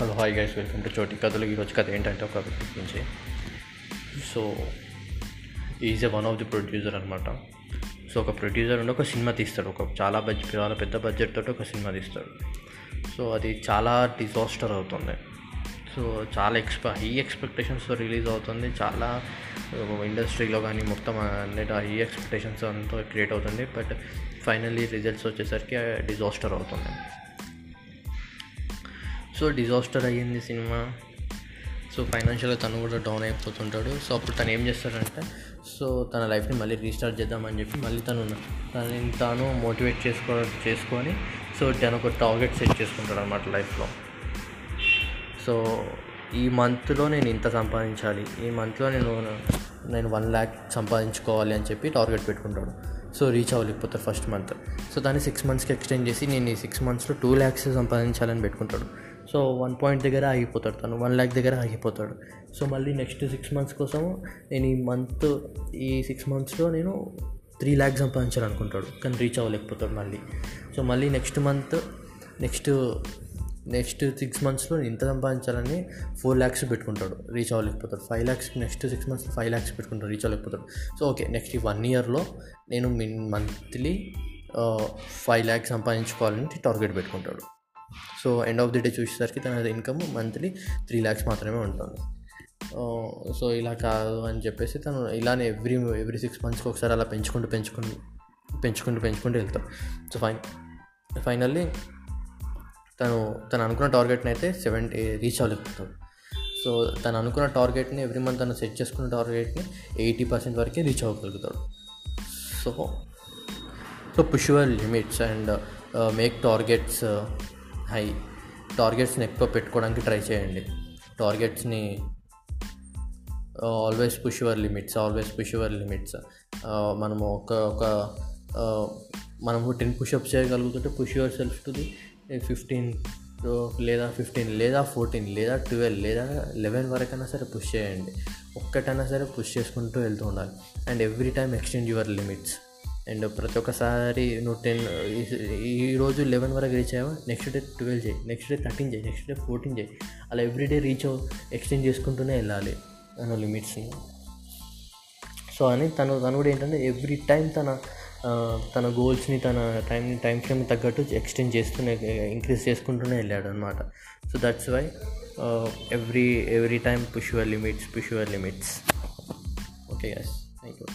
Hello hi guys welcome to Choti Kathalu ఈరోజు కథ ఏంటంటే ఒక వ్యక్తి గురించి. So is a one of the producer అనమాట సో ఒక ప్రొడ్యూసర్ ఉండి ఒక సినిమా తీస్తాడు. ఒక చాలా బడ్జెట్ చాలా పెద్ద బడ్జెట్ తోటి ఒక సినిమా తీస్తాడు. సో అది చాలా డిజాస్టర్ అవుతుంది. సో చాలా ఎక్స్పె హై ఎక్స్పెక్టేషన్స్తో రిలీజ్ అవుతుంది. చాలా uh, ఇండస్ట్రీలో కానీ మొత్తం అన్నిటి హై ఎక్స్పెక్టేషన్స్ అంతా క్రియేట్ అవుతుంది. బట్ ఫైనల్లీ రిజల్ట్స్ వచ్చేసరికి uh, డిజాస్టర్ అవుతుంది. సో డిజాస్టర్ అయ్యింది సినిమా. సో ఫైనాన్షియల్గా తను కూడా డౌన్ అయిపోతుంటాడు. సో అప్పుడు తను ఏం చేస్తాడంటే సో తన లైఫ్ని మళ్ళీ రీస్టార్ట్ చేద్దామని చెప్పి మళ్ళీ తను తనని తాను మోటివేట్ చేసుకో చేసుకొని సో తను ఒక టార్గెట్ సెట్ చేసుకుంటాడు అనమాట లైఫ్లో. సో ఈ మంత్లో నేను ఇంత సంపాదించాలి ఈ మంత్లో నేను నేను వన్ ల్యాక్ సంపాదించుకోవాలి అని చెప్పి టార్గెట్ పెట్టుకుంటాడు. సో రీచ్ అవ్వలేకపోతారు ఫస్ట్ మంత్. సో దాన్ని సిక్స్ మంత్స్కి ఎక్స్టెండ్ చేసి నేను ఈ సిక్స్ మంత్స్లో టూ ల్యాక్స్ సంపాదించాలని పెట్టుకుంటాడు. సో వన్ పాయింట్ దగ్గర ఆగిపోతాడు తను వన్ ల్యాక్ దగ్గర ఆగిపోతాడు. సో మళ్ళీ నెక్స్ట్ సిక్స్ మంత్స్ కోసం నేను ఈ మంత్ ఈ సిక్స్ మంత్స్లో నేను త్రీ ల్యాక్స్ సంపాదించాలనుకుంటాడు కానీ రీచ్ అవ్వలేకపోతాడు మళ్ళీ. సో మళ్ళీ next month next next six మంత్స్లో ఇంత సంపాదించాలని ఫోర్ ల్యాక్స్ పెట్టుకుంటాడు reach అవ్వలేకపోతాడు. Five lakhs next six months five lakhs పెట్టుకుంటాడు రీచ్ అవ్వలేకపోతాడు. సో ఓకే నెక్స్ట్ ఈ వన్ ఇయర్లో నేను మిన్ మంత్లీ ఫైవ్ ల్యాక్స్ సంపాదించుకోవాలని టార్గెట్ పెట్టుకుంటాడు. So end of the day చూసేసరికి తన ఇన్కమ్ మంత్లీ త్రీ ల్యాక్స్ మాత్రమే ఉంటుంది. సో ఇలా కాదు అని చెప్పేసి తను ఇలానే ఎవ్రీ ఎవ్రీ సిక్స్ మంత్స్కి ఒకసారి అలా పెంచుకుంటూ పెంచుకుంటూ పెంచుకుంటూ పెంచుకుంటూ వెళ్తాడు సో ఫైన్ ఫైనల్లీ తను తను అనుకున్న టార్గెట్ని అయితే సెవెంటీ రీచ్ అవ్వలేకపోతాడు సో తను అనుకున్న టార్గెట్ని ఎవ్రీ మంత్ తను సెట్ చేసుకున్న టార్గెట్ని ఎయిటీ పర్సెంట్ వరకే reach అవ్వగలుగుతాడు. So so push your limits and make targets high టార్గెట్స్ని ఎక్కువ పెట్టుకోవడానికి ట్రై చేయండి. టార్గెట్స్ని always push your limits always push your limits మనము ఒక ఒక మనము ten pushups చేయగలుగుతుంటే push your self to the fifteen లేదా ఫిఫ్టీన్ లేదా ఫోర్టీన్ లేదా ట్వెల్వ్ లేదా లెవెన్ వరకైనా సరే పుష్ చేయండి. ఒక్కటైనా సరే పుష్ చేసుకుంటూ వెళ్తూ ఉండాలి. And every time extend your limits and ప్రతి ఒక్కసారి నువ్వు టెన్ ఈరోజు లెవెన్ వరకు రీచ్ అయ్యావా? నెక్స్ట్ డే ట్వెల్వ్ చేయి. నెక్స్ట్ డే థర్టీన్ చేయి. నెక్స్ట్ డే ఫోర్టీన్ చేయి. అలా ఎవ్రీ డే రీచ్ ఎక్స్టెండ్ చేసుకుంటూనే వెళ్ళాలి. తన లిమిట్స్ని సో అని తను తను కూడా ఏంటంటే ఎవ్రీ టైం తన తన గోల్స్ని తన టైం టైం ఫ్రేమ్ తగ్గట్టు ఎక్స్టెండ్ చేస్తూనే ఇంక్రీజ్ చేసుకుంటూనే వెళ్ళాడు అనమాట so that's why every every time push your limits push your limits okay thank you